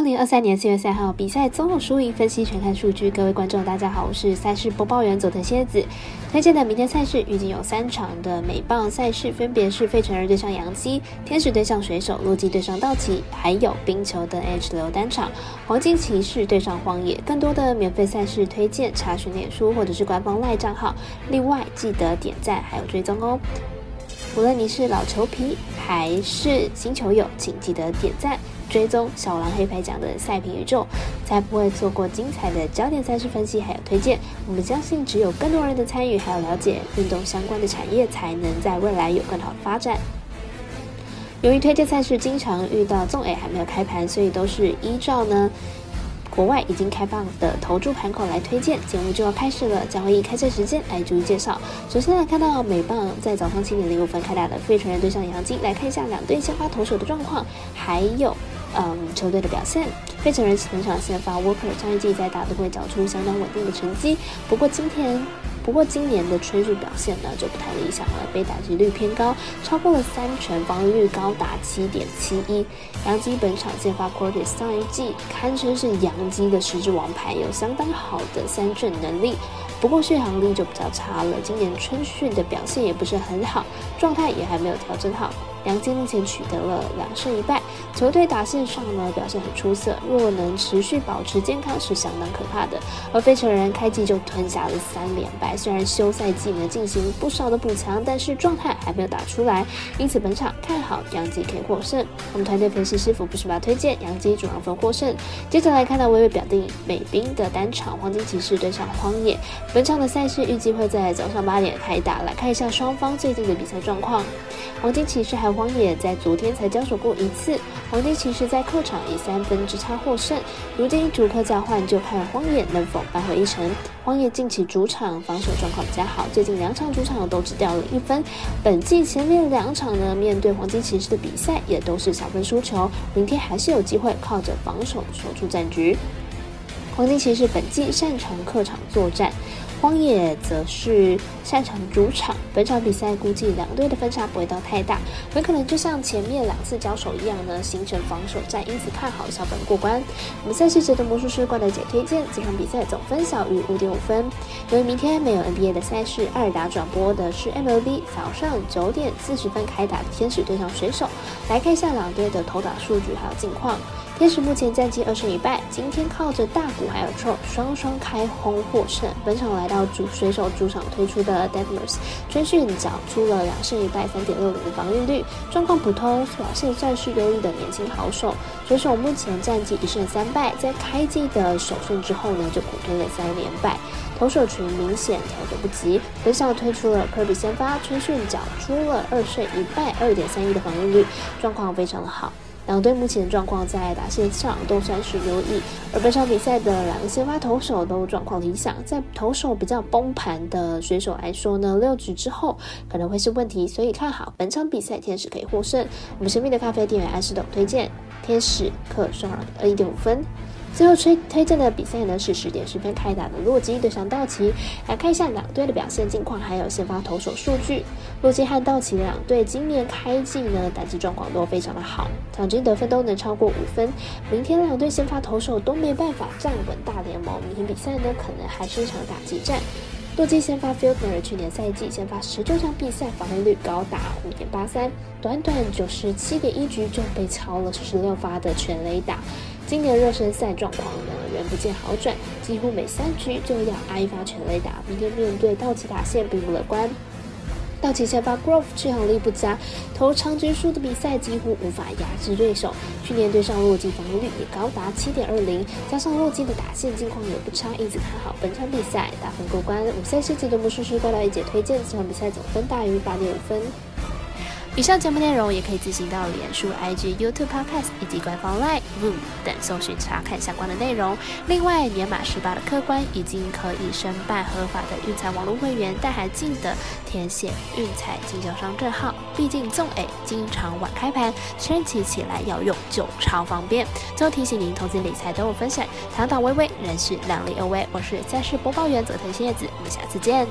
二零二三年四月三号比赛总有输赢分析全看数据。各位观众，大家好，我是赛事播报员佐藤蝎子。推荐的明天赛事预计有三场的美棒赛事，分别是费城人对上洋基、天使对上水手、洛基对上道奇，还有冰球的 H 流单场，黄金骑士对上荒野。更多的免费赛事推荐，查询脸书或者是官方赖账号。另外记得点赞还有追踪哦。无论你是老球皮还是新球友，请记得点赞。追踪小狼黑牌奖的赛评宇宙，才不会错过精彩的焦点赛事分析还有推荐。我们相信，只有更多人的参与还有了解运动相关的产业，才能在未来有更好的发展。由于推荐赛事经常遇到纵 A 还没有开盘，所以都是依照呢国外已经开放的投注盘口来推荐。节目就要开始了，将会以开赛时间来逐一介绍。首先来看到美棒在早上七点零五分开打的费城人对上杨基，来看一下两队先发投手的状况，还有。嗯，球队的表现，费城人本场先发 Walker，上一季在打都会缴出相当稳定的成绩。不过今天，不过今年的春训表现呢就不太理想了，被打击率偏高，超过了三成，防御率高达七点七一。杨基本场先发 Cortis，上一季堪称是杨基的十支王牌，有相当好的三振能力。不过续航力就比较差了，今年春训的表现也不是很好，状态也还没有调整好。杨基目前取得了两胜一败，球队打线上呢表现很出色，若能持续保持健康是相当可怕的。而费城人开季就吞下了三连败，虽然休赛季呢进行不少的补强，但是状态还没有打出来，因此本场看好杨基可以获胜。我们团队分析师傅不是把推荐杨基主让分获胜。接着来看到微微表定美兵的单场黄金骑士对上荒野，本场的赛事预计会在早上八点开打，来看一下双方最近的比赛状况。黄金骑士还有荒野在昨天才交手过一次，黄金骑士在客场以三分之差获胜。如今主客交换，就看荒野能否扳回一城。荒野近期主场防守状况比较好，最近两场主场都只掉了一分。本季前面两场呢，面对黄金骑士的比赛也都是小分输球，明天还是有机会靠着防守守住战局。黄金骑士本季擅长客场作战。荒野则是擅长主场，本场比赛估计两队的分差不会到太大，很可能就像前面两次交手一样呢，形成防守战，因此看好小本过关。我们赛事节的魔术师怪的姐推荐，这场比赛总分小于五点五分。由于明天没有 NBA 的赛事，艾尔达转播的是 MLB 早上九点四十分开打的天使对上水手，来看一下两队的投打数据还有近况。天使目前战绩二胜一败，今天靠着大谷还有 Trout 双双开轰获胜。本场来到主水手主场推出的 Devers 春训缴出了两胜一败，三点六零的防御率，状况普通，表现算是优异的年轻好手。水手目前战绩一胜三败，在开季的首胜之后呢，就苦吞了三连败，投手群明显调整不及。本场推出了科比先发，春训缴出了二胜一败，二点三一的防御率，状况非常的好。两队目前状况在打线上都算是优异，而本场比赛的两个先发投手都状况理想，在投手比较崩盘的选手来说呢，六局之后可能会是问题，所以看好本场比赛天使可以获胜。我们神秘的咖啡店员安士斗推荐天使客双二一点五分。最后推推荐的比赛呢是十点十分开打的洛基对上道奇，来看一下两队的表现近况，还有先发投手数据。洛基和道奇两队今年开季呢打击状况都非常的好，场均得分都能超过五分。明天两队先发投手都没办法站稳大联盟，明天比赛呢可能还是一场打击战。洛基先发 Fielder 去年赛季先发十九场比赛，防御率高达五点八三，短短九十七点一局就被超了十六发的全垒打。今年热身赛状况呢，仍不见好转，几乎每三局就要挨一发全垒打。明天面对道奇打线并不乐观。道奇先发 Grove 续航力不佳，投长局数的比赛几乎无法压制对手。去年对上洛基防御率也高达七点二零，加上洛基的打线近况也不差，因此看好本场比赛打分过关。五赛世界的魔术师高达一姐推荐这场比赛总分大于八点五分。以上节目内容也可以自行到脸书、IG、YouTube、Podcast 以及官方 Line、Room 等搜寻查看相关的内容。另外，年满十八的客官已经可以申办合法的运彩网络会员，但还记得填写运彩经销商证号。毕竟纵 A 经常晚开盘，升起起来要用就超方便。最后提醒您，投资理财都有风险，堂堂微微，人是量力而为。我是赛事播报员佐藤新叶子，我们下次见。